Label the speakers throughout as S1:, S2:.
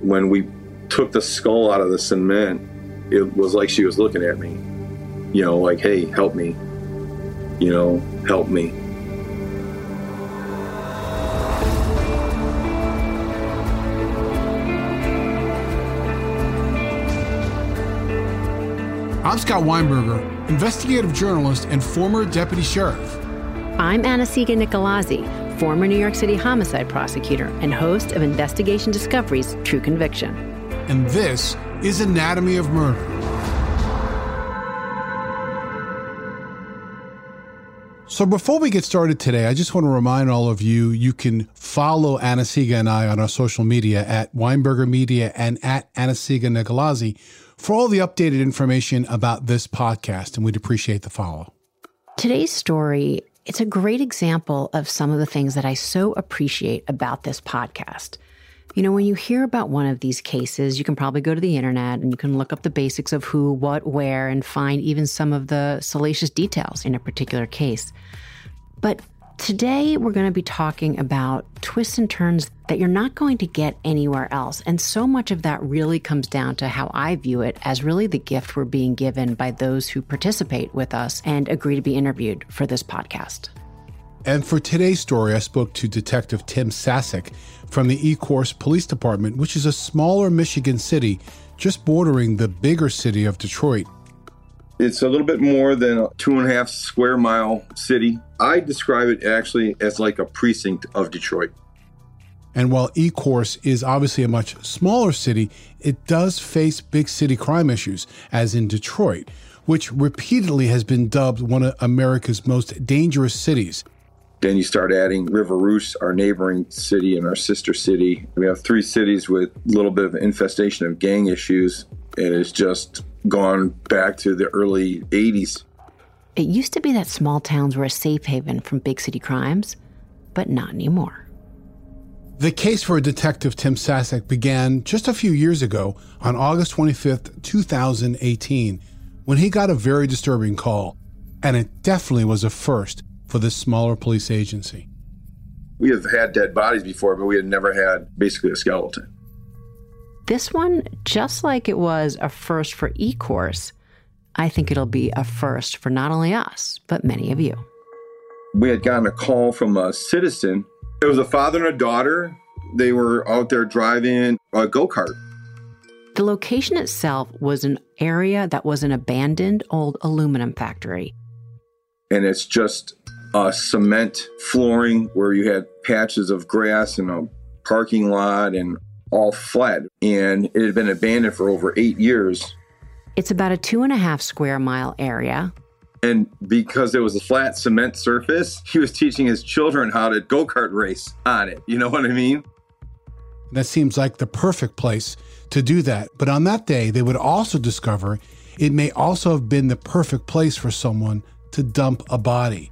S1: when we took the skull out of the cement, it was like she was looking at me, you know, like, hey, help me, you know, help me.
S2: I'm Scott Weinberger, investigative journalist and former deputy sheriff.
S3: I'm Anna-Sigga Nicolazzi, former New York City homicide prosecutor and host of Investigation Discovery's True Conviction.
S2: And this is Anatomy of Murder. So before we get started today, I just want to remind all of you you can follow Anna-Sigga and I on our social media at Weinberger Media and at Anna-Sigga Nicolazzi for all the updated information about this podcast, and we'd appreciate the follow.
S3: Today's story, it's a great example of some of the things that I so appreciate about this podcast. You know, when you hear about one of these cases, you can probably go to the internet and you can look up the basics of who, what, where, and find even some of the salacious details in a particular case. But Today, we're going to be talking about twists and turns that you're not going to get anywhere else. And so much of that really comes down to how I view it as really the gift we're being given by those who participate with us and agree to be interviewed for this podcast.
S2: And for today's story, I spoke to Detective Tim Sasek from the Ecorse Police Department, which is a smaller Michigan city just bordering the bigger city of Detroit.
S1: It's a little bit more than a two and a half square mile city. I describe it actually as like a precinct of Detroit.
S2: And while Ecorse is obviously a much smaller city, it does face big city crime issues, as in Detroit, which repeatedly has been dubbed one of America's most dangerous cities.
S1: Then you start adding River Rouge, our neighboring city and our sister city. We have three cities with a little bit of infestation of gang issues, and it's just gone back to the early 80s.
S3: It used to be that small towns were a safe haven from big city crimes, but not anymore.
S2: The case for Detective Tim Sasek began just a few years ago on August 25th, 2018, when he got a very disturbing call, and it definitely was a first for this smaller police agency.
S1: We have had dead bodies before, but we had never had basically a skeleton.
S3: This one, just like it was a first for Ecorse, I think it'll be a first for not only us, but many of you.
S1: We had gotten a call from a citizen. It was a father and a daughter. They were out there driving a go kart.
S3: The location itself was an area that was an abandoned old aluminum factory.
S1: And it's just a cement flooring where you had patches of grass and a parking lot and all flat. And it had been abandoned for over eight years.
S3: It's about a two and a half square mile area.
S1: And because it was a flat cement surface, he was teaching his children how to go kart race on it. You know what I mean?
S2: That seems like the perfect place to do that. But on that day, they would also discover it may also have been the perfect place for someone to dump a body.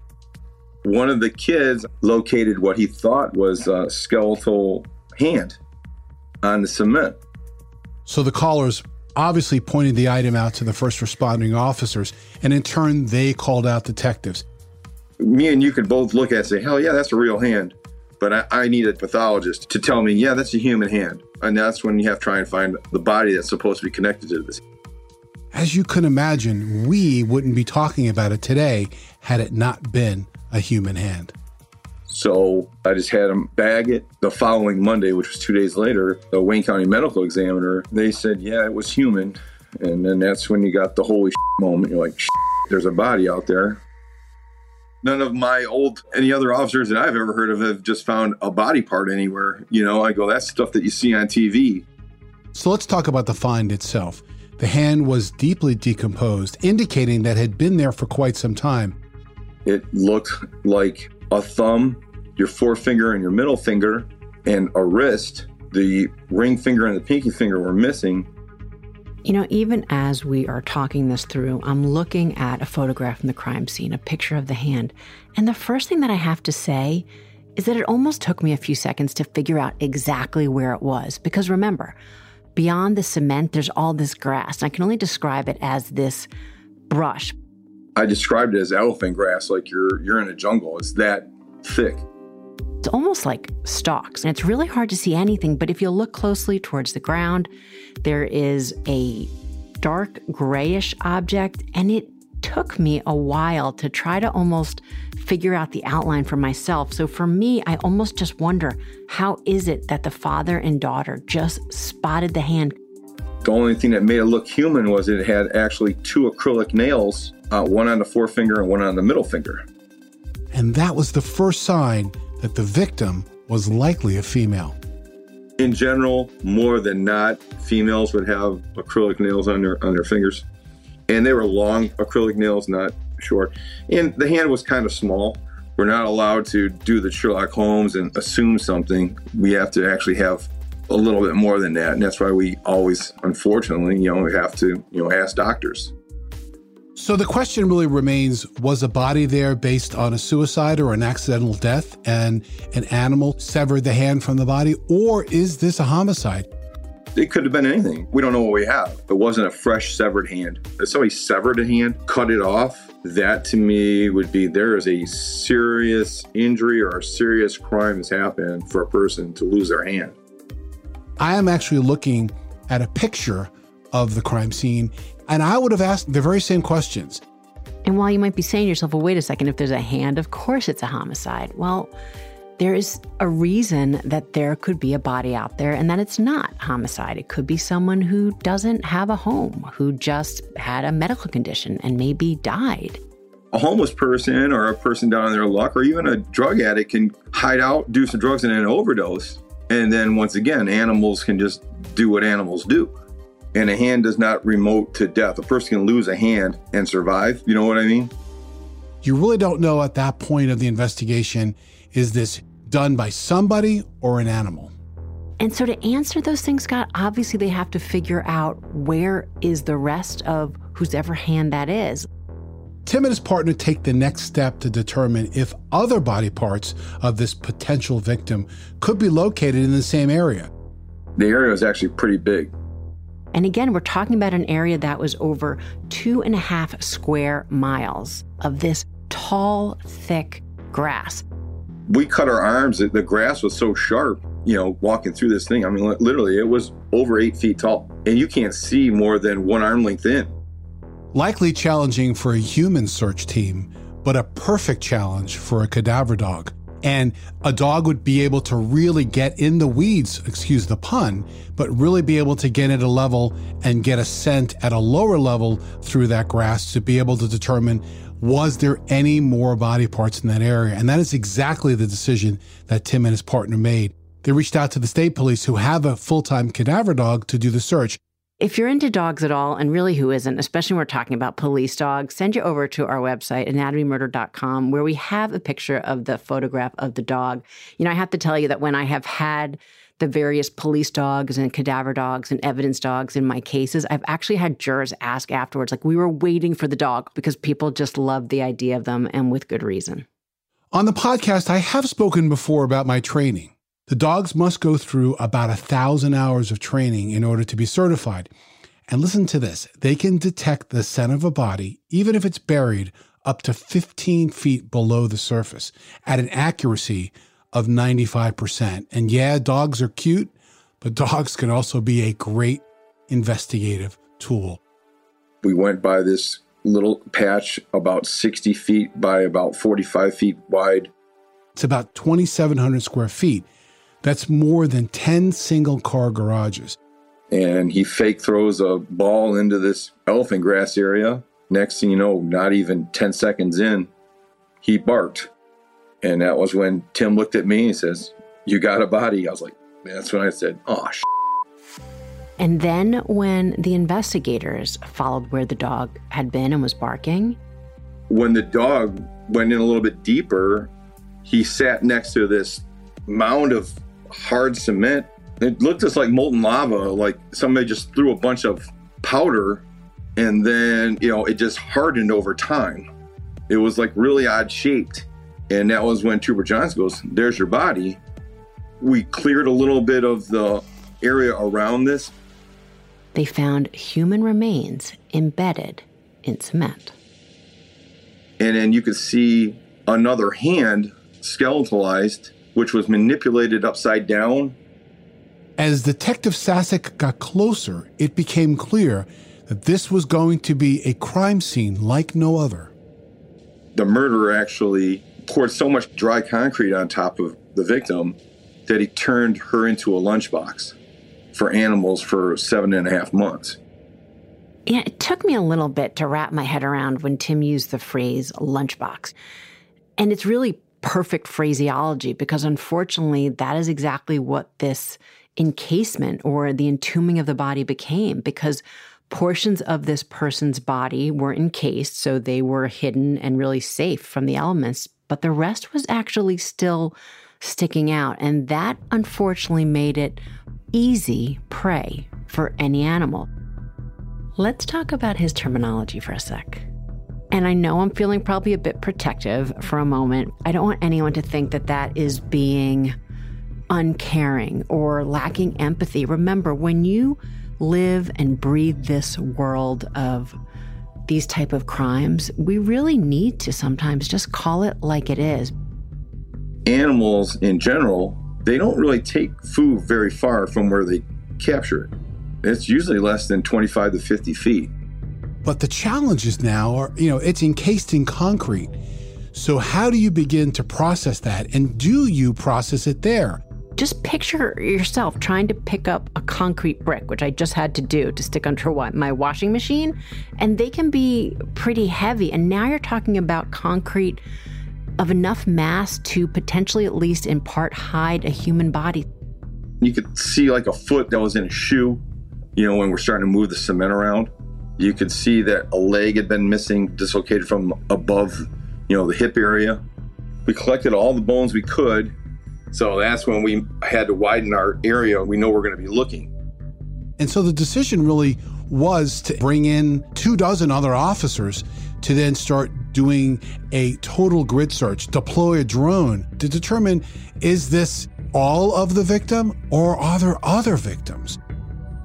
S1: One of the kids located what he thought was a skeletal hand on the cement.
S2: So the callers obviously pointed the item out to the first responding officers, and in turn, they called out detectives.
S1: Me and you could both look at it and say, hell yeah, that's a real hand. But I, I need a pathologist to tell me, yeah, that's a human hand. And that's when you have to try and find the body that's supposed to be connected to this.
S2: As you can imagine, we wouldn't be talking about it today had it not been a human hand.
S1: So I just had them bag it. The following Monday, which was two days later, the Wayne County medical examiner, they said, yeah, it was human. And then that's when you got the holy moment. You're like, there's a body out there. None of my old, any other officers that I've ever heard of have just found a body part anywhere. You know, I go, that's stuff that you see on TV.
S2: So let's talk about the find itself. The hand was deeply decomposed, indicating that it had been there for quite some time.
S1: It looked like a thumb, your forefinger and your middle finger, and a wrist. The ring finger and the pinky finger were missing.
S3: You know, even as we are talking this through, I'm looking at a photograph from the crime scene, a picture of the hand. And the first thing that I have to say is that it almost took me a few seconds to figure out exactly where it was. Because remember, beyond the cement, there's all this grass. And I can only describe it as this brush.
S1: I described it as elephant grass, like you're you're in a jungle. It's that thick.
S3: It's almost like stalks, and it's really hard to see anything. But if you look closely towards the ground, there is a dark grayish object, and it took me a while to try to almost figure out the outline for myself. So for me, I almost just wonder how is it that the father and daughter just spotted the hand?
S1: The only thing that made it look human was it had actually two acrylic nails, uh, one on the forefinger and one on the middle finger.
S2: And that was the first sign that the victim was likely a female.
S1: In general, more than not, females would have acrylic nails on their on their fingers and they were long acrylic nails, not short. And the hand was kind of small. We're not allowed to do the Sherlock Holmes and assume something. We have to actually have a little bit more than that, and that's why we always, unfortunately, you know, we have to, you know, ask doctors.
S2: So the question really remains was a body there based on a suicide or an accidental death and an animal severed the hand from the body or is this a homicide?
S1: It could have been anything. We don't know what we have. It wasn't a fresh severed hand. If somebody severed a hand, cut it off, that to me would be there is a serious injury or a serious crime has happened for a person to lose their hand.
S2: I am actually looking at a picture of the crime scene, and I would have asked the very same questions.
S3: And while you might be saying to yourself, well, wait a second, if there's a hand, of course it's a homicide. Well, there is a reason that there could be a body out there and that it's not homicide. It could be someone who doesn't have a home, who just had a medical condition and maybe died.
S1: A homeless person or a person down on their luck or even a drug addict can hide out, do some drugs and then overdose. And then once again, animals can just do what animals do. And a hand does not remote to death. A person can lose a hand and survive. You know what I mean?
S2: You really don't know at that point of the investigation is this done by somebody or an animal?
S3: And so to answer those things, Scott, obviously they have to figure out where is the rest of whose ever hand that is.
S2: Tim and his partner take the next step to determine if other body parts of this potential victim could be located in the same area.
S1: The area was actually pretty big.
S3: And again, we're talking about an area that was over two and a half square miles of this tall, thick grass
S1: we cut our arms. The grass was so sharp, you know, walking through this thing. I mean, literally, it was over eight feet tall, and you can't see more than one arm length in.
S2: Likely challenging for a human search team, but a perfect challenge for a cadaver dog. And a dog would be able to really get in the weeds, excuse the pun, but really be able to get at a level and get a scent at a lower level through that grass to be able to determine was there any more body parts in that area? And that is exactly the decision that Tim and his partner made. They reached out to the state police, who have a full time cadaver dog, to do the search.
S3: If you're into dogs at all, and really who isn't, especially when we're talking about police dogs, send you over to our website, anatomymurder.com, where we have a picture of the photograph of the dog. You know, I have to tell you that when I have had the various police dogs and cadaver dogs and evidence dogs in my cases, I've actually had jurors ask afterwards, like, we were waiting for the dog because people just love the idea of them and with good reason.
S2: On the podcast, I have spoken before about my training. The dogs must go through about a thousand hours of training in order to be certified. And listen to this they can detect the scent of a body, even if it's buried up to 15 feet below the surface, at an accuracy of 95%. And yeah, dogs are cute, but dogs can also be a great investigative tool.
S1: We went by this little patch about 60 feet by about 45 feet wide.
S2: It's about 2,700 square feet. That's more than 10 single car garages.
S1: And he fake throws a ball into this elephant grass area. Next thing you know, not even 10 seconds in, he barked. And that was when Tim looked at me and says, You got a body. I was like, That's when I said, Oh, sh-.
S3: And then when the investigators followed where the dog had been and was barking,
S1: when the dog went in a little bit deeper, he sat next to this mound of hard cement. It looked just like molten lava, like somebody just threw a bunch of powder and then, you know, it just hardened over time. It was like really odd shaped. And that was when Trooper Johnson goes, There's your body. We cleared a little bit of the area around this.
S3: They found human remains embedded in cement.
S1: And then you could see another hand skeletalized which was manipulated upside down.
S2: As Detective Sasek got closer, it became clear that this was going to be a crime scene like no other.
S1: The murderer actually poured so much dry concrete on top of the victim that he turned her into a lunchbox for animals for seven and a half months.
S3: Yeah, it took me a little bit to wrap my head around when Tim used the phrase lunchbox. And it's really perfect phraseology because unfortunately, that is exactly what this encasement or the entombing of the body became because portions of this person's body were encased, so they were hidden and really safe from the elements, but the rest was actually still sticking out. And that unfortunately made it easy prey for any animal. Let's talk about his terminology for a sec. And I know I'm feeling probably a bit protective for a moment. I don't want anyone to think that that is being uncaring or lacking empathy. Remember, when you live and breathe this world of these type of crimes, we really need to sometimes just call it like it is.
S1: Animals in general, they don't really take food very far from where they capture it. It's usually less than 25 to 50 feet.
S2: But the challenges now are, you know, it's encased in concrete. So how do you begin to process that? And do you process it there?
S3: Just picture yourself trying to pick up a concrete brick, which I just had to do to stick under my washing machine, and they can be pretty heavy. And now you're talking about concrete of enough mass to potentially, at least in part, hide a human body.
S1: You could see like a foot that was in a shoe you know, when we're starting to move the cement around, you could see that a leg had been missing, dislocated from above, you know, the hip area. We collected all the bones we could. So that's when we had to widen our area. We know we're going to be looking.
S2: And so the decision really was to bring in two dozen other officers to then start doing a total grid search, deploy a drone to determine is this all of the victim or are there other victims?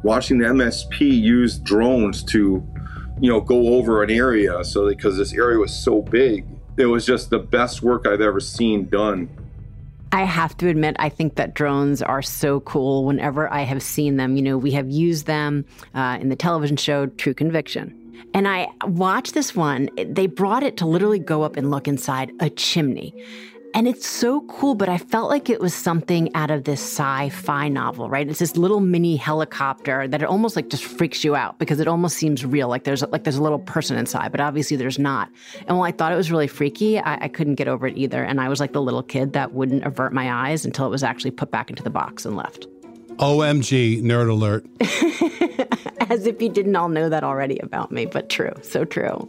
S1: Watching the MSP use drones to, you know, go over an area. So because this area was so big, it was just the best work I've ever seen done.
S3: I have to admit, I think that drones are so cool whenever I have seen them. You know, we have used them uh, in the television show True Conviction. And I watched this one. They brought it to literally go up and look inside a chimney. And it's so cool, but I felt like it was something out of this sci-fi novel, right? It's this little mini helicopter that it almost like just freaks you out because it almost seems real, like there's like there's a little person inside, but obviously there's not. And while I thought it was really freaky, I, I couldn't get over it either. And I was like the little kid that wouldn't avert my eyes until it was actually put back into the box and left.
S2: OMG, nerd alert.
S3: As if you didn't all know that already about me, but true, so true.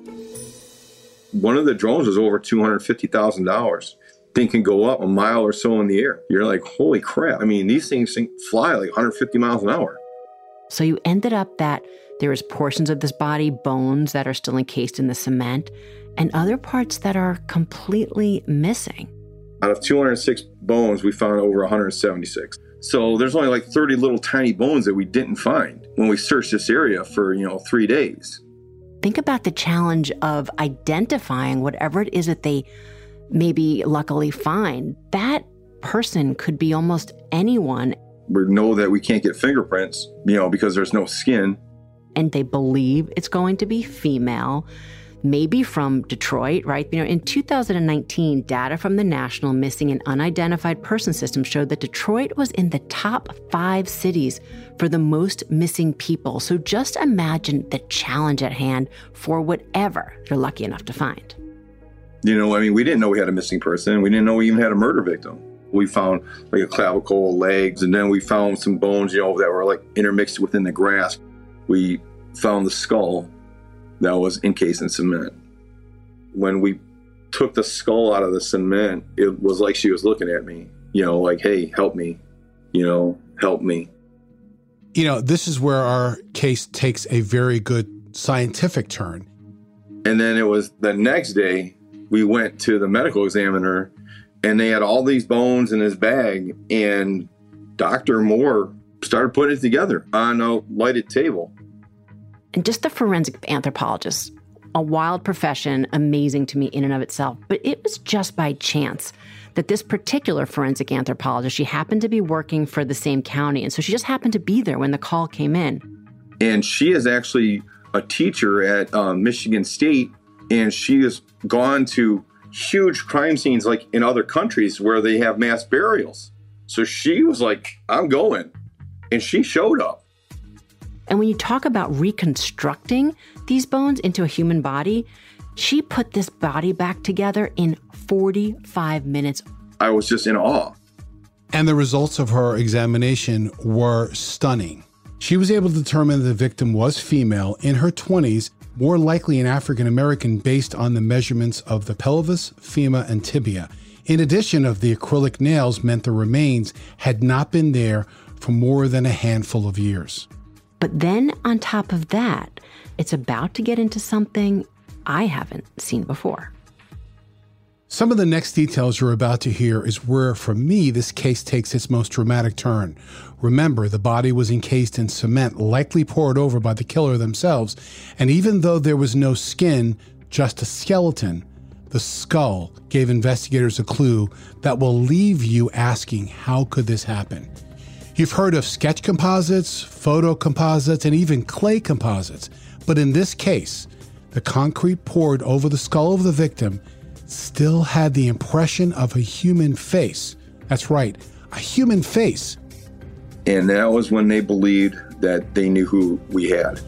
S1: One of the drones was over $250,000 thing can go up a mile or so in the air. You're like, holy crap. I mean, these things fly like 150 miles an hour.
S3: So you ended up that there is portions of this body, bones that are still encased in the cement, and other parts that are completely missing.
S1: Out of 206 bones, we found over 176. So there's only like 30 little tiny bones that we didn't find when we searched this area for, you know, three days.
S3: Think about the challenge of identifying whatever it is that they maybe luckily fine, that person could be almost anyone.
S1: We know that we can't get fingerprints, you know, because there's no skin.
S3: And they believe it's going to be female, maybe from Detroit, right? You know, in 2019, data from the National Missing and Unidentified Person System showed that Detroit was in the top five cities for the most missing people. So just imagine the challenge at hand for whatever you're lucky enough to find.
S1: You know, I mean, we didn't know we had a missing person. We didn't know we even had a murder victim. We found like a clavicle, legs, and then we found some bones, you know, that were like intermixed within the grass. We found the skull that was encased in cement. When we took the skull out of the cement, it was like she was looking at me, you know, like, hey, help me, you know, help me.
S2: You know, this is where our case takes a very good scientific turn.
S1: And then it was the next day, we went to the medical examiner and they had all these bones in his bag and Dr. Moore started putting it together on a lighted table.
S3: And just the forensic anthropologist, a wild profession, amazing to me in and of itself. But it was just by chance that this particular forensic anthropologist, she happened to be working for the same county. And so she just happened to be there when the call came in.
S1: And she is actually a teacher at uh, Michigan State, and she has gone to huge crime scenes like in other countries where they have mass burials. So she was like, I'm going. And she showed up.
S3: And when you talk about reconstructing these bones into a human body, she put this body back together in 45 minutes.
S1: I was just in awe.
S2: And the results of her examination were stunning. She was able to determine the victim was female in her 20s, more likely an African American based on the measurements of the pelvis, femur, and tibia. In addition of the acrylic nails meant the remains had not been there for more than a handful of years.
S3: But then on top of that, it's about to get into something I haven't seen before.
S2: Some of the next details you're about to hear is where, for me, this case takes its most dramatic turn. Remember, the body was encased in cement, likely poured over by the killer themselves, and even though there was no skin, just a skeleton, the skull gave investigators a clue that will leave you asking, how could this happen? You've heard of sketch composites, photo composites, and even clay composites, but in this case, the concrete poured over the skull of the victim still had the impression of a human face. That's right, a human face.
S1: And that was when they believed that they knew who we had.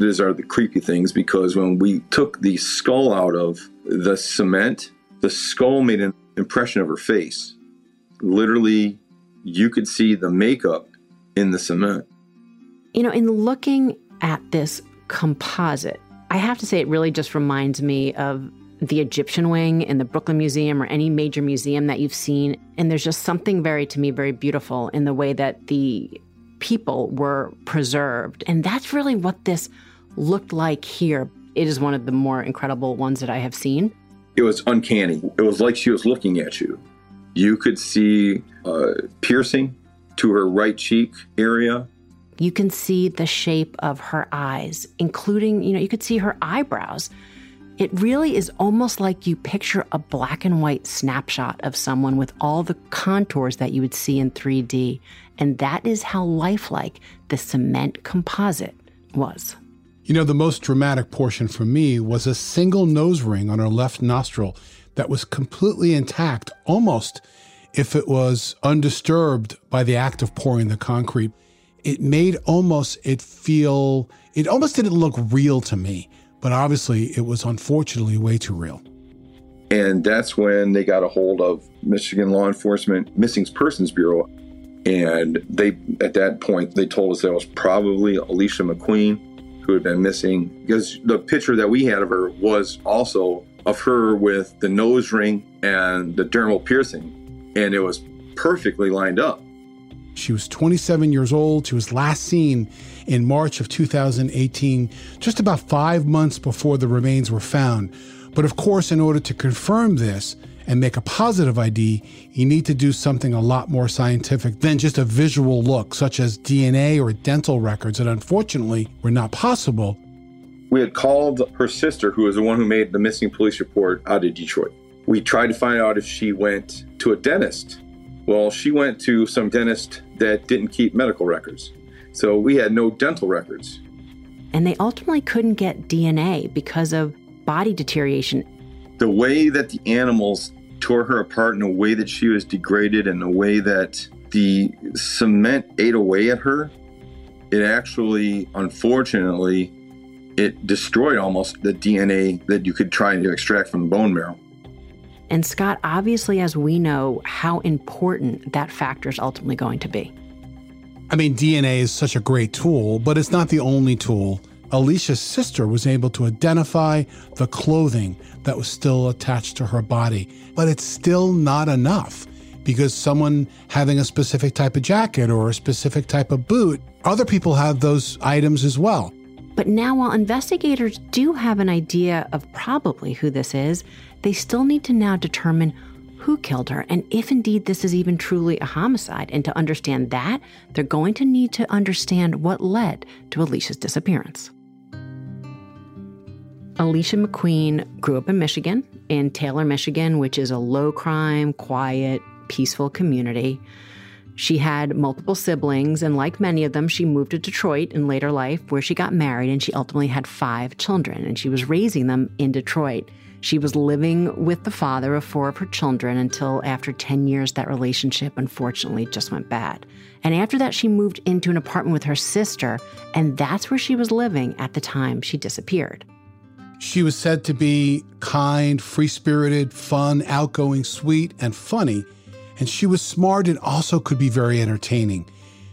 S1: These are the creepy things because when we took the skull out of the cement, the skull made an impression of her face literally you could see the makeup in the cement.
S3: You know, in looking at this composite, I have to say it really just reminds me of the Egyptian wing in the Brooklyn Museum or any major museum that you've seen. And there's just something very, to me, very beautiful in the way that the people were preserved. And that's really what this looked like here. It is one of the more incredible ones that I have seen.
S1: It was uncanny. It was like she was looking at you. You could see a piercing to her right cheek area.
S3: You can see the shape of her eyes, including, you know, you could see her eyebrows. It really is almost like you picture a black and white snapshot of someone with all the contours that you would see in 3D. And that is how lifelike the cement composite was.
S2: You know, the most dramatic portion for me was a single nose ring on her left nostril that was completely intact, almost if it was undisturbed by the act of pouring the concrete. It made almost it feel, it almost didn't look real to me, but obviously it was unfortunately way too real.
S1: And that's when they got a hold of Michigan Law Enforcement Missing Persons Bureau. And they, at that point, they told us that it was probably Alicia McQueen who had been missing because the picture that we had of her was also of her with the nose ring and the dermal piercing, and it was perfectly lined up.
S2: She was 27 years old. She was last seen in March of 2018, just about five months before the remains were found. But of course, in order to confirm this and make a positive ID, you need to do something a lot more scientific than just a visual look, such as DNA or dental records that unfortunately were not possible
S1: we had called her sister, who was the one who made the missing police report out of Detroit. We tried to find out if she went to a dentist. Well, she went to some dentist that didn't keep medical records. So we had no dental records.
S3: And they ultimately couldn't get DNA because of body deterioration.
S1: The way that the animals tore her apart in a way that she was degraded and the way that the cement ate away at her, it actually, unfortunately, it destroyed almost the DNA that you could try to extract from the bone marrow.
S3: And Scott, obviously, as we know, how important that factor is ultimately going to be.
S2: I mean, DNA is such a great tool, but it's not the only tool. Alicia's sister was able to identify the clothing that was still attached to her body, but it's still not enough because someone having a specific type of jacket or a specific type of boot, other people have those items as well.
S3: But now, while investigators do have an idea of probably who this is, they still need to now determine who killed her and if indeed this is even truly a homicide. And to understand that, they're going to need to understand what led to Alicia's disappearance. Alicia McQueen grew up in Michigan, in Taylor, Michigan, which is a low crime, quiet, peaceful community. She had multiple siblings, and like many of them, she moved to Detroit in later life, where she got married and she ultimately had five children, and she was raising them in Detroit. She was living with the father of four of her children until after 10 years, that relationship unfortunately just went bad. And after that, she moved into an apartment with her sister, and that's where she was living at the time she disappeared.
S2: She was said to be kind, free spirited, fun, outgoing, sweet, and funny. And she was smart and also could be very entertaining.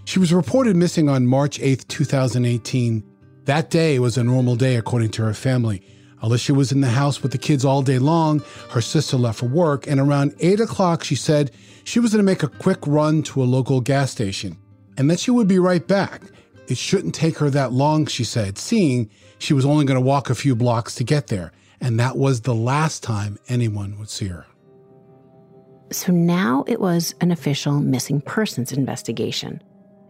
S2: She was reported missing on March 8, 2018. That day was a normal day, according to her family. Alicia was in the house with the kids all day long. Her sister left for work, and around 8 o'clock, she said she was going to make a quick run to a local gas station and that she would be right back. It shouldn't take her that long, she said, seeing she was only going to walk a few blocks to get there, and that was the last time anyone would see her.
S3: So now it was an official missing persons investigation.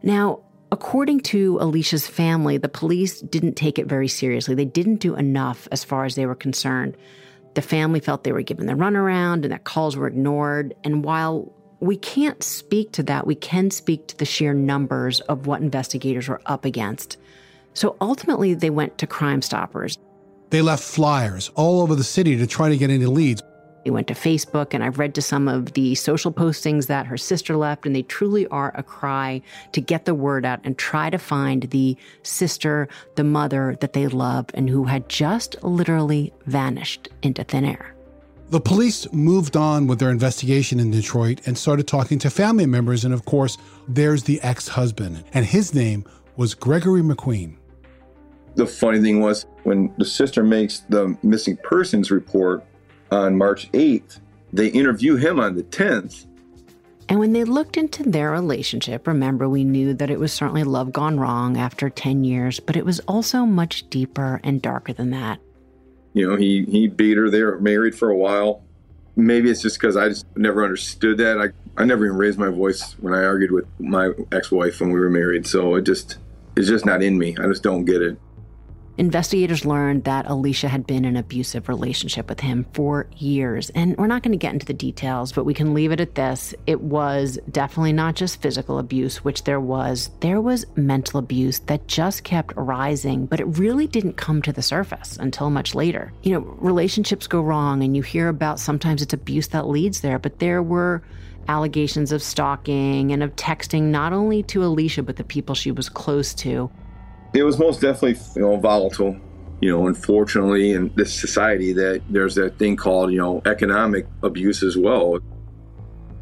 S3: Now, according to Alicia's family, the police didn't take it very seriously. They didn't do enough as far as they were concerned. The family felt they were given the runaround and that calls were ignored. And while we can't speak to that, we can speak to the sheer numbers of what investigators were up against. So ultimately, they went to Crime Stoppers.
S2: They left flyers all over the city to try to get any leads.
S3: They went to Facebook, and I've read to some of the social postings that her sister left, and they truly are a cry to get the word out and try to find the sister, the mother that they loved, and who had just literally vanished into thin air.
S2: The police moved on with their investigation in Detroit and started talking to family members. And of course, there's the ex husband, and his name was Gregory McQueen.
S1: The funny thing was when the sister makes the missing persons report on March 8th, they interview him on the 10th.
S3: And when they looked into their relationship, remember, we knew that it was certainly love gone wrong after 10 years, but it was also much deeper and darker than that.
S1: You know, he, he beat her. They were married for a while. Maybe it's just because I just never understood that. I, I never even raised my voice when I argued with my ex wife when we were married. So it just, it's just not in me. I just don't get it.
S3: Investigators learned that Alicia had been in an abusive relationship with him for years. And we're not going to get into the details, but we can leave it at this. It was definitely not just physical abuse, which there was. There was mental abuse that just kept rising, but it really didn't come to the surface until much later. You know, relationships go wrong, and you hear about sometimes it's abuse that leads there, but there were allegations of stalking and of texting not only to Alicia, but the people she was close to.
S1: It was most definitely you know volatile. You know, unfortunately, in this society, that there's that thing called you know economic abuse as well.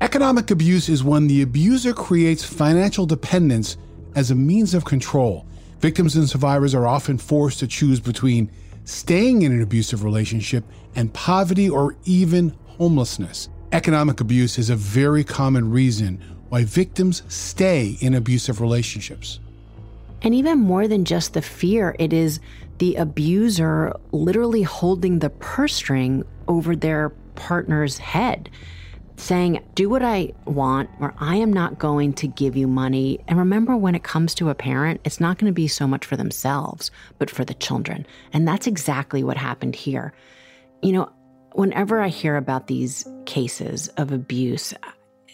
S2: Economic abuse is when the abuser creates financial dependence as a means of control. Victims and survivors are often forced to choose between staying in an abusive relationship and poverty or even homelessness. Economic abuse is a very common reason why victims stay in abusive relationships.
S3: And even more than just the fear, it is the abuser literally holding the purse string over their partner's head, saying, Do what I want, or I am not going to give you money. And remember, when it comes to a parent, it's not going to be so much for themselves, but for the children. And that's exactly what happened here. You know, whenever I hear about these cases of abuse,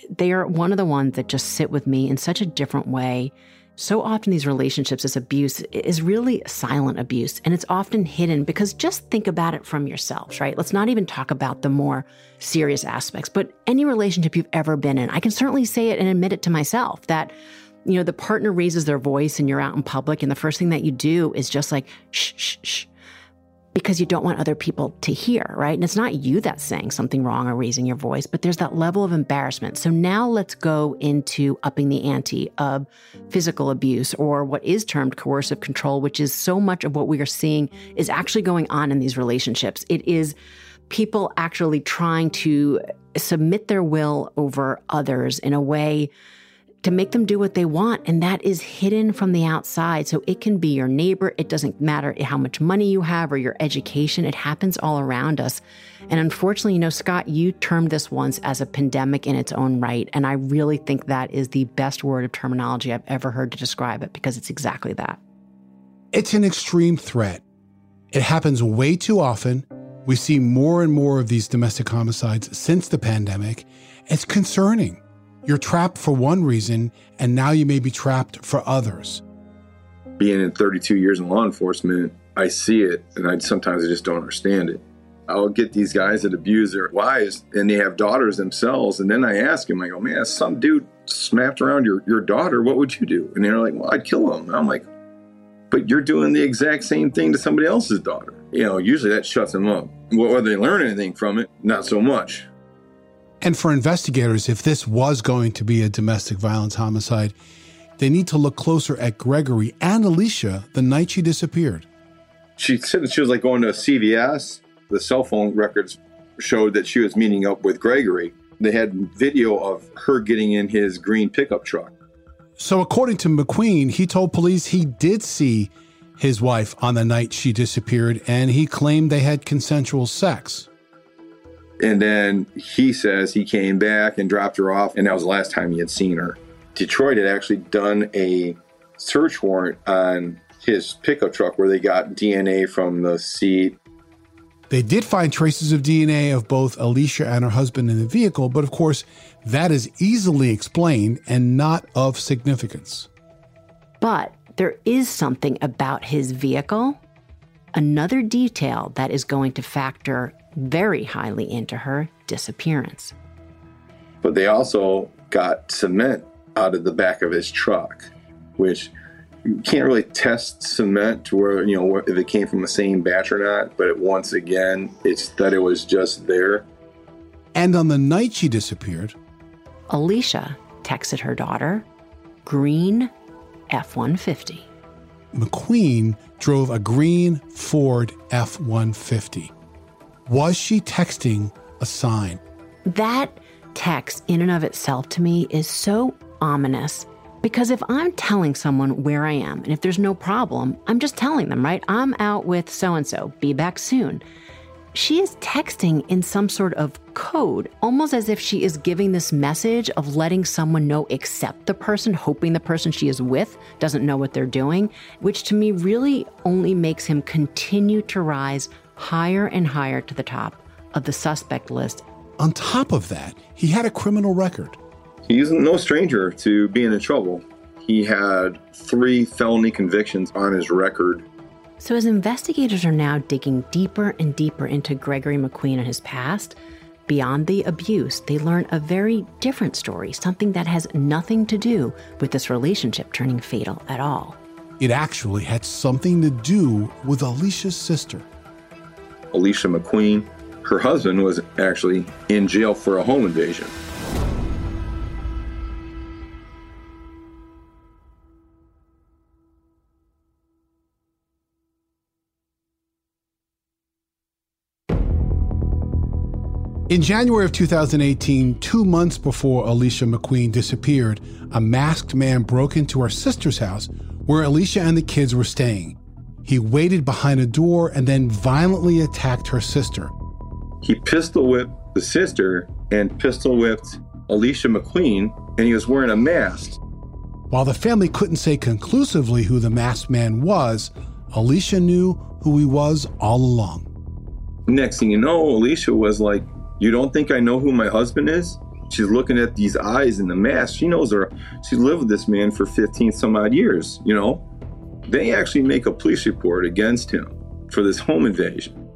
S3: they are one of the ones that just sit with me in such a different way so often, these relationships, this abuse is really silent abuse, and it's often hidden because just think about it from yourselves, right? Let's not even talk about the more serious aspects, but any relationship you've ever been in, I can certainly say it and admit it to myself that you know the partner raises their voice and you're out in public and the first thing that you do is just like shh shh shh because you don't want other people to hear, right? And it's not you that's saying something wrong or raising your voice, but there's that level of embarrassment. So now let's go into upping the ante of physical abuse or what is termed coercive control, which is so much of what we are seeing is actually going on in these relationships. It is people actually trying to submit their will over others in a way to make them do what they want. And that is hidden from the outside. So it can be your neighbor. It doesn't matter how much money you have or your education. It happens all around us. And unfortunately, you know, Scott, you termed this once as a pandemic in its own right. And I really think that is the best word of terminology I've ever heard to describe it because it's exactly that.
S2: It's an extreme threat. It happens way too often. We see more and more of these domestic homicides since the pandemic. It's concerning. You're trapped for one reason, and now you may be trapped for others.
S1: Being in 32 years in law enforcement, I see it, and I sometimes I just don't understand it. I'll get these guys that abuse their wives, and they have daughters themselves, and then I ask them, I go, man, some dude smacked around your, your daughter, what would you do? And they're like, well, I'd kill him. And I'm like, but you're doing the exact same thing to somebody else's daughter. You know, usually that shuts them up. Whether they learn anything from it, not so much.
S2: And for investigators, if this was going to be a domestic violence homicide, they need to look closer at Gregory and Alicia the night she disappeared.
S1: She said that she was like going to a CVS. The cell phone records showed that she was meeting up with Gregory. They had video of her getting in his green pickup truck.
S2: So, according to McQueen, he told police he did see his wife on the night she disappeared and he claimed they had consensual sex.
S1: And then he says he came back and dropped her off, and that was the last time he had seen her. Detroit had actually done a search warrant on his pickup truck where they got DNA from the seat.
S2: They did find traces of DNA of both Alicia and her husband in the vehicle, but of course, that is easily explained and not of significance.
S3: But there is something about his vehicle, another detail that is going to factor very highly into her disappearance.
S1: But they also got cement out of the back of his truck, which you can't really test cement to where, you know, if it came from the same batch or not. But once again, it's that it was just there.
S2: And on the night she disappeared,
S3: Alicia texted her daughter, green F 150.
S2: McQueen drove a green Ford F 150. Was she texting a sign?
S3: That text, in and of itself, to me, is so ominous because if I'm telling someone where I am and if there's no problem, I'm just telling them, right? I'm out with so and so, be back soon. She is texting in some sort of code, almost as if she is giving this message of letting someone know except the person, hoping the person she is with doesn't know what they're doing, which to me really only makes him continue to rise higher and higher to the top of the suspect list.
S2: On top of that, he had a criminal record.
S1: He's no stranger to being in trouble. He had three felony convictions on his record.
S3: So, as investigators are now digging deeper and deeper into Gregory McQueen and his past, beyond the abuse, they learn a very different story, something that has nothing to do with this relationship turning fatal at all.
S2: It actually had something to do with Alicia's sister.
S1: Alicia McQueen. Her husband was actually in jail for a home invasion.
S2: In January of 2018, two months before Alicia McQueen disappeared, a masked man broke into her sister's house where Alicia and the kids were staying. He waited behind a door and then violently attacked her sister.
S1: He pistol whipped the sister and pistol whipped Alicia McQueen, and he was wearing a mask.
S2: While the family couldn't say conclusively who the masked man was, Alicia knew who he was all along.
S1: Next thing you know, Alicia was like, You don't think I know who my husband is? She's looking at these eyes in the mask. She knows her. She lived with this man for 15 some odd years, you know? They actually make a police report against him for this home invasion.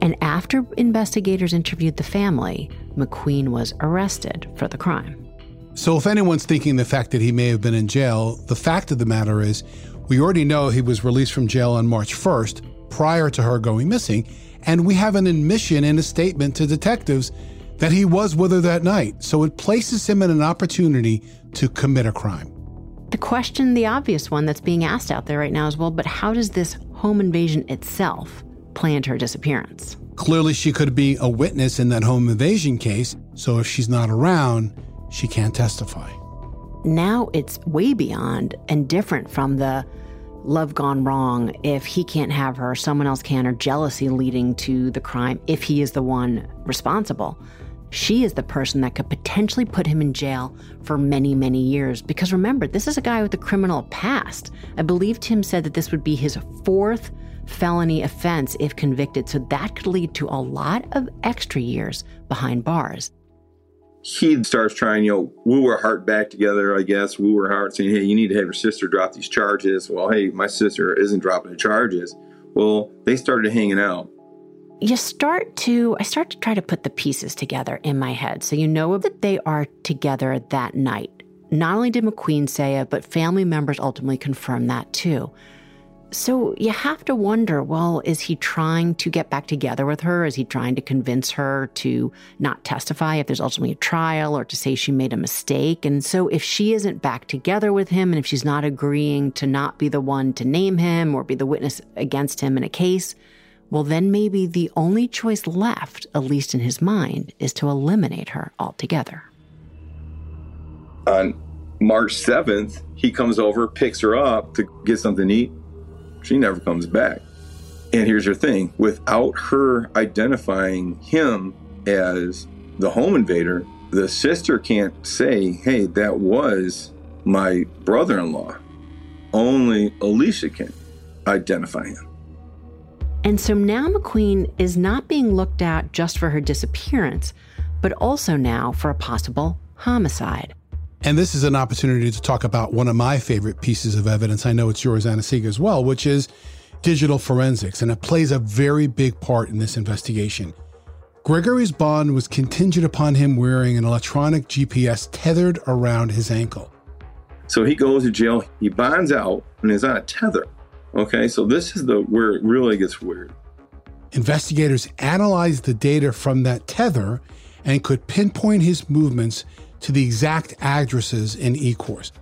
S3: And after investigators interviewed the family, McQueen was arrested for the crime.
S2: So, if anyone's thinking the fact that he may have been in jail, the fact of the matter is, we already know he was released from jail on March 1st, prior to her going missing, and we have an admission in a statement to detectives that he was with her that night. So, it places him in an opportunity to commit a crime.
S3: The question, the obvious one that's being asked out there right now is well, but how does this home invasion itself play into her disappearance?
S2: Clearly, she could be a witness in that home invasion case, so if she's not around, she can't testify.
S3: now it's way beyond and different from the love gone wrong if he can't have her, someone else can, or jealousy leading to the crime if he is the one responsible. She is the person that could potentially put him in jail for many, many years. Because remember, this is a guy with a criminal past. I believe Tim said that this would be his fourth felony offense if convicted. So that could lead to a lot of extra years behind bars.
S1: He starts trying, you know, woo her heart back together, I guess, woo her heart, saying, hey, you need to have your sister drop these charges. Well, hey, my sister isn't dropping the charges. Well, they started hanging out
S3: you start to I start to try to put the pieces together in my head. So you know that they are together that night. Not only did McQueen say it, but family members ultimately confirmed that too. So you have to wonder well, is he trying to get back together with her? Is he trying to convince her to not testify if there's ultimately a trial or to say she made a mistake? And so if she isn't back together with him and if she's not agreeing to not be the one to name him or be the witness against him in a case, well, then maybe the only choice left, at least in his mind, is to eliminate her altogether.
S1: On March 7th, he comes over, picks her up to get something to eat. She never comes back. And here's your thing without her identifying him as the home invader, the sister can't say, hey, that was my brother in law. Only Alicia can identify him.
S3: And so now McQueen is not being looked at just for her disappearance, but also now for a possible homicide.
S2: And this is an opportunity to talk about one of my favorite pieces of evidence. I know it's yours, Anna-Sigga, as well, which is digital forensics. And it plays a very big part in this investigation. Gregory's bond was contingent upon him wearing an electronic GPS tethered around his ankle.
S1: So he goes to jail, he bonds out, and is on a tether. Okay, so this is the where it really gets weird.
S2: Investigators analyzed the data from that tether and could pinpoint his movements to the exact addresses in Ecorse.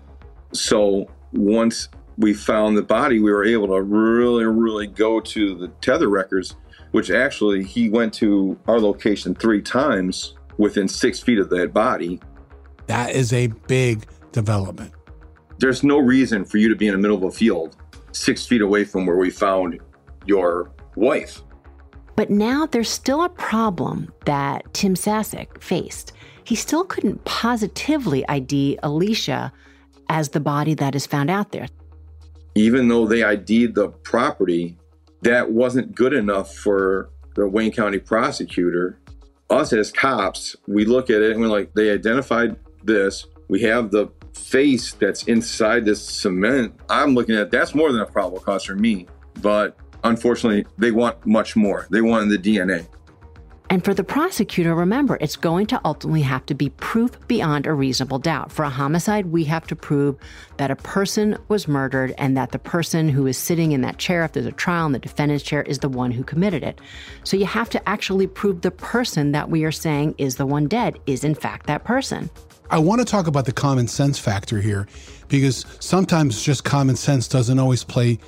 S1: So once we found the body, we were able to really, really go to the tether records, which actually he went to our location three times within six feet of that body.
S2: That is a big development.
S1: There's no reason for you to be in the middle of a field six feet away from where we found your wife.
S3: But now there's still a problem that Tim Sasek faced. He still couldn't positively ID Alicia as the body that is found out there.
S1: Even though they ID'd the property, that wasn't good enough for the Wayne County prosecutor. Us as cops, we look at it and we're like, they identified this. We have the face that's inside this cement, I'm looking at that's more than a probable cause for me. But unfortunately, they want much more. They want the DNA.
S3: And for the prosecutor, remember, it's going to ultimately have to be proof beyond a reasonable doubt. For a homicide, we have to prove that a person was murdered and that the person who is sitting in that chair, if there's a trial in the defendant's chair, is the one who committed it. So you have to actually prove the person that we are saying is the one dead is, in fact, that person.
S2: I want to talk about the common sense factor here because sometimes just common sense doesn't always play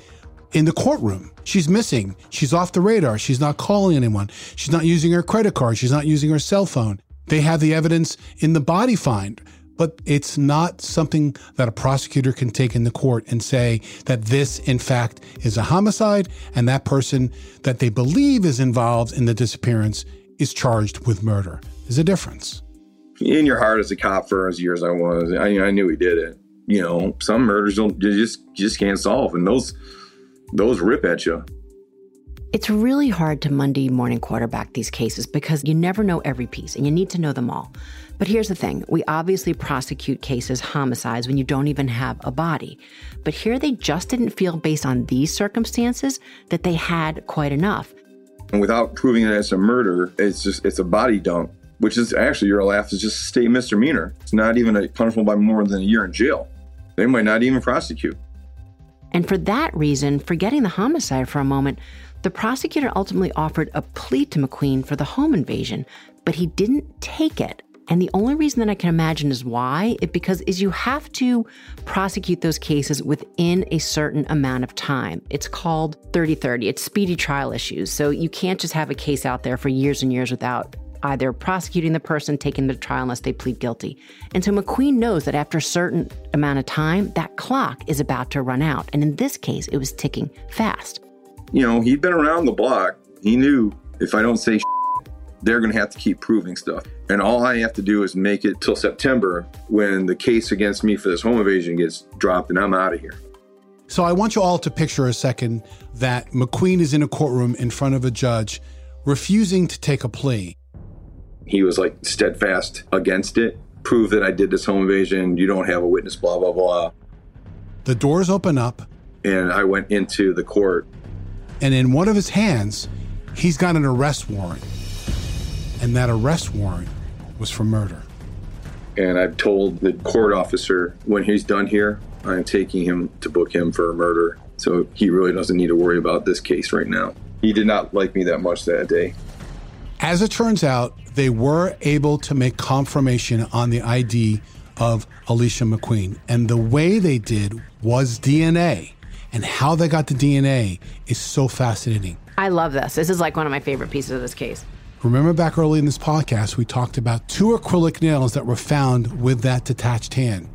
S2: in the courtroom. She's missing. She's off the radar. She's not calling anyone. She's not using her credit card. She's not using her cell phone. They have the evidence in the body find, but it's not something that a prosecutor can take in the court and say that this, in fact, is a homicide and that person that they believe is involved in the disappearance is charged with murder. There's a difference
S1: in your heart as a cop for as years I was, I, I knew he did it. You know, some murders don't you just you just can't solve, and those those rip at you.
S3: It's really hard to Monday morning quarterback these cases because you never know every piece and you need to know them all. But here's the thing we obviously prosecute cases, homicides, when you don't even have a body. But here they just didn't feel, based on these circumstances, that they had quite enough.
S1: And without proving it as a murder, it's just, it's a body dump which is actually your laugh is just a state misdemeanor. It's not even a punishable by more than a year in jail. They might not even prosecute.
S3: And for that reason, forgetting the homicide for a moment, the prosecutor ultimately offered a plea to McQueen for the home invasion, but he didn't take it. And the only reason that I can imagine is why, it because is you have to prosecute those cases within a certain amount of time. It's called 3030. It's speedy trial issues. So you can't just have a case out there for years and years without either prosecuting the person, taking the trial unless they plead guilty. And so McQueen knows that after a certain amount of time, that clock is about to run out. And in this case, it was ticking fast.
S1: You know, he'd been around the block. He knew if I don't say they're going to have to keep proving stuff. And all I have to do is make it till September when the case against me for this home invasion gets dropped and I'm out of here.
S2: So I want you all to picture a second that McQueen is in a courtroom in front of a judge refusing to take a plea.
S1: He was like steadfast against it. Prove that I did this home invasion. You don't have a witness, blah, blah, blah.
S2: The doors open up.
S1: And I went into the court.
S2: And in one of his hands, he's got an arrest warrant and that arrest warrant was for murder.
S1: And I've told the court officer when he's done here, I'm taking him to book him for a murder. So he really doesn't need to worry about this case right now. He did not like me that much that day.
S2: As it turns out, they were able to make confirmation on the ID of Alicia McQueen. And the way they did was DNA. And how they got the DNA is so fascinating.
S3: I love this. This is like one of my favorite pieces of this case.
S2: Remember back early in this podcast, we talked about two acrylic nails that were found with that detached hand.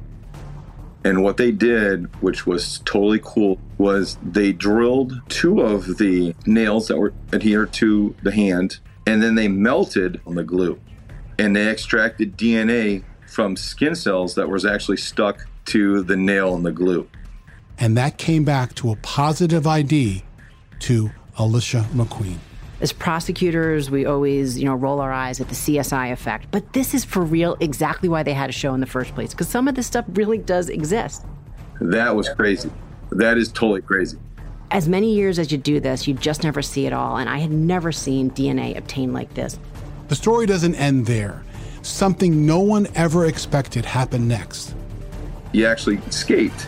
S1: And what they did, which was totally cool, was they drilled two of the nails that were adhered to the hand, and then they melted on the glue. And they extracted DNA from skin cells that was actually stuck to the nail and the glue.
S2: And that came back to a positive ID to Alicia McQueen.
S3: As prosecutors, we always, you know, roll our eyes at the CSI effect. But this is for real exactly why they had a show in the first place, because some of this stuff really does exist.
S1: That was crazy. That is totally crazy.
S3: As many years as you do this, you just never see it all. And I had never seen DNA obtained like this.
S2: The story doesn't end there. Something no one ever expected happened next.
S1: He actually escaped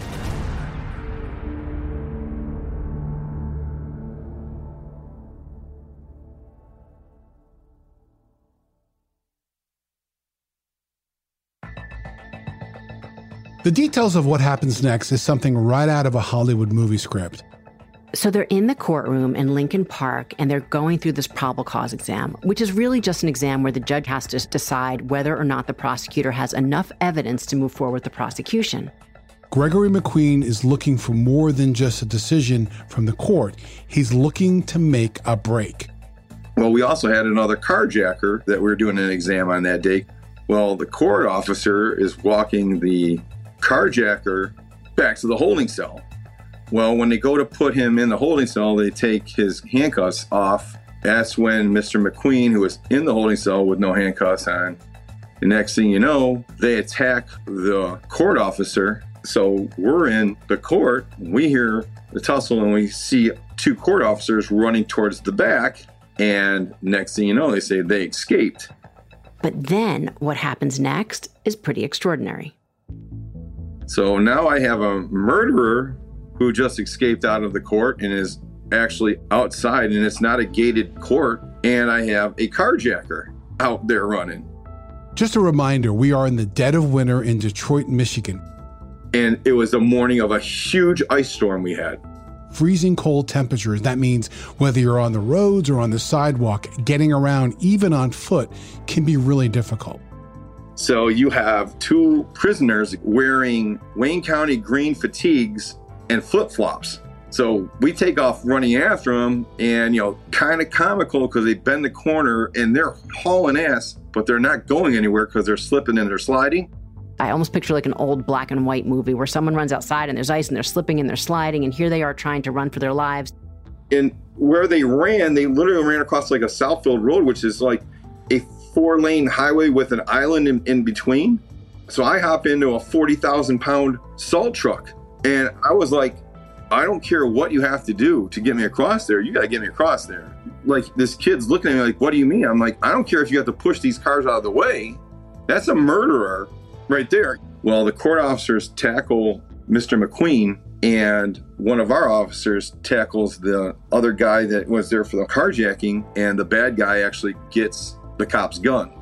S2: The details of what happens next is something right out of a Hollywood movie script.
S3: So they're in the courtroom in Lincoln Park and they're going through this probable cause exam, which is really just an exam where the judge has to decide whether or not the prosecutor has enough evidence to move forward with the prosecution.
S2: Gregory McQueen is looking for more than just a decision from the court. He's looking to make a break.
S1: Well, we also had another carjacker that we were doing an exam on that day. Well, the court officer is walking the carjacker back to the holding cell. Well, when they go to put him in the holding cell, they take his handcuffs off. That's when Mr. McQueen, who was in the holding cell with no handcuffs on, the next thing you know, they attack the court officer. So we're in the court. We hear the tussle and we see two court officers running towards the back. And next thing you know, they say they escaped.
S3: But then what happens next is pretty extraordinary.
S1: So now I have a murderer who just escaped out of the court and is actually outside, and it's not a gated court. And I have a carjacker out there running.
S2: Just a reminder we are in the dead of winter in Detroit, Michigan.
S1: And it was the morning of a huge ice storm we had.
S2: Freezing cold temperatures. That means whether you're on the roads or on the sidewalk, getting around, even on foot, can be really difficult.
S1: So you have two prisoners wearing Wayne County green fatigues and flip flops. So we take off running after them, and you know, kind of comical because they bend the corner and they're hauling ass, but they're not going anywhere because they're slipping and they're sliding.
S3: I almost picture like an old black and white movie where someone runs outside and there's ice and they're slipping and they're sliding, and here they are trying to run for their lives.
S1: And where they ran, they literally ran across like a Southfield Road, which is like a four lane highway with an island in, in between. So I hop into a 40,000 pound salt truck. And I was like, I don't care what you have to do to get me across there. You got to get me across there. Like this kid's looking at me like, what do you mean? I'm like, I don't care if you have to push these cars out of the way. That's a murderer right there. Well, the court officers tackle Mr. McQueen and one of our officers tackles the other guy that was there for the carjacking and the bad guy actually gets the cop's gun.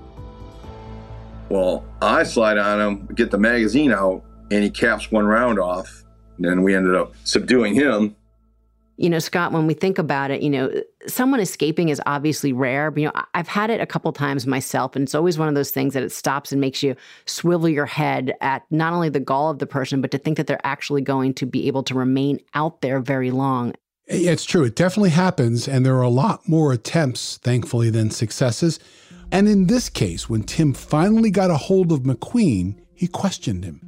S1: Well, I slide on him, get the magazine out, and he caps one round off. And we ended up subduing him.
S3: You know, Scott, when we think about it, you know, someone escaping is obviously rare, but you know, I've had it a couple times myself, and it's always one of those things that it stops and makes you swivel your head at not only the gall of the person, but to think that they're actually going to be able to remain out there very long.
S2: It's true. It definitely happens, and there are a lot more attempts, thankfully, than successes. And in this case, when Tim finally got a hold of McQueen, he questioned him.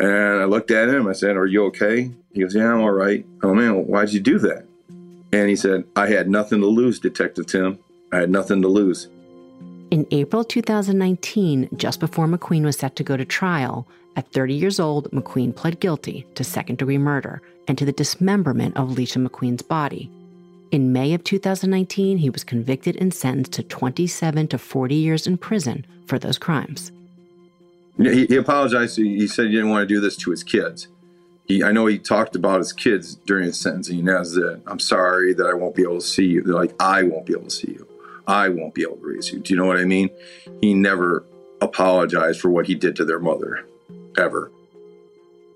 S1: And I looked at him. I said, Are you okay? He goes, Yeah, I'm all right. Oh, man, why'd you do that? And he said, I had nothing to lose, Detective Tim. I had nothing to lose.
S3: In April 2019, just before McQueen was set to go to trial, at 30 years old, McQueen pled guilty to second degree murder and to the dismemberment of Alicia McQueen's body. In May of 2019, he was convicted and sentenced to 27 to 40 years in prison for those crimes.
S1: He, he apologized. He said he didn't want to do this to his kids. He, I know he talked about his kids during his sentencing. As that, I'm sorry that I won't be able to see you. They're like, I won't be able to see you. I won't be able to raise you. Do you know what I mean? He never apologized for what he did to their mother, ever.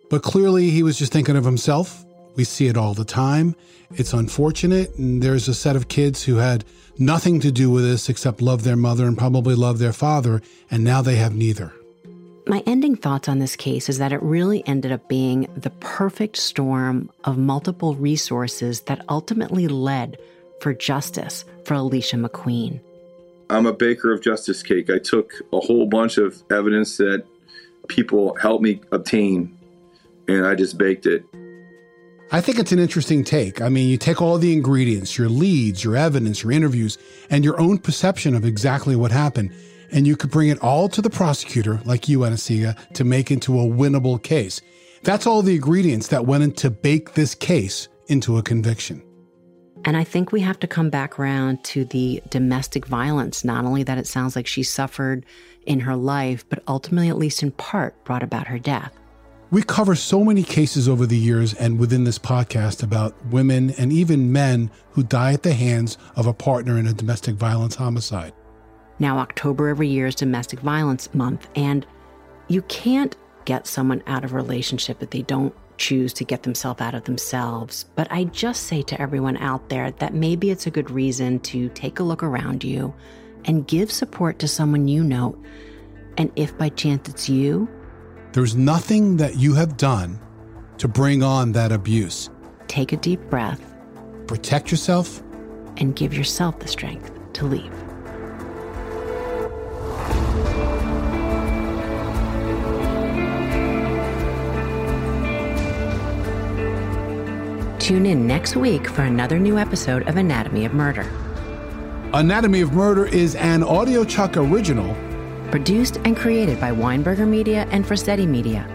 S2: But clearly, he was just thinking of himself. We see it all the time. It's unfortunate. And there's a set of kids who had nothing to do with this except love their mother and probably love their father, and now they have neither.
S3: My ending thoughts on this case is that it really ended up being the perfect storm of multiple resources that ultimately led for justice for Alicia McQueen.
S1: I'm a baker of justice cake. I took a whole bunch of evidence that people helped me obtain and I just baked it.
S2: I think it's an interesting take. I mean, you take all the ingredients, your leads, your evidence, your interviews, and your own perception of exactly what happened and you could bring it all to the prosecutor, like you, Anna-Sigga, to make into a winnable case. That's all the ingredients that went into bake this case into a conviction.
S3: And I think we have to come back around to the domestic violence, not only that it sounds like she suffered in her life, but ultimately, at least in part, brought about her death.
S2: We cover so many cases over the years and within this podcast about women and even men who die at the hands of a partner in a domestic violence homicide.
S3: Now, October every year is Domestic Violence Month, and you can't get someone out of a relationship if they don't choose to get themselves out of themselves. But I just say to everyone out there that maybe it's a good reason to take a look around you and give support to someone you know. And if by chance it's you,
S2: there's nothing that you have done to bring on that abuse.
S3: Take a deep breath,
S2: protect yourself,
S3: and give yourself the strength to leave. Tune in next week for another new episode of Anatomy of Murder.
S2: Anatomy of Murder is an Audio Chuck original.
S3: Produced and created by Weinberger Media and Frasetti Media.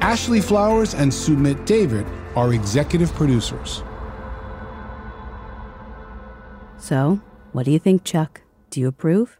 S2: Ashley Flowers and Sumit David are executive producers.
S4: So, what do you think, Chuck? Do you approve?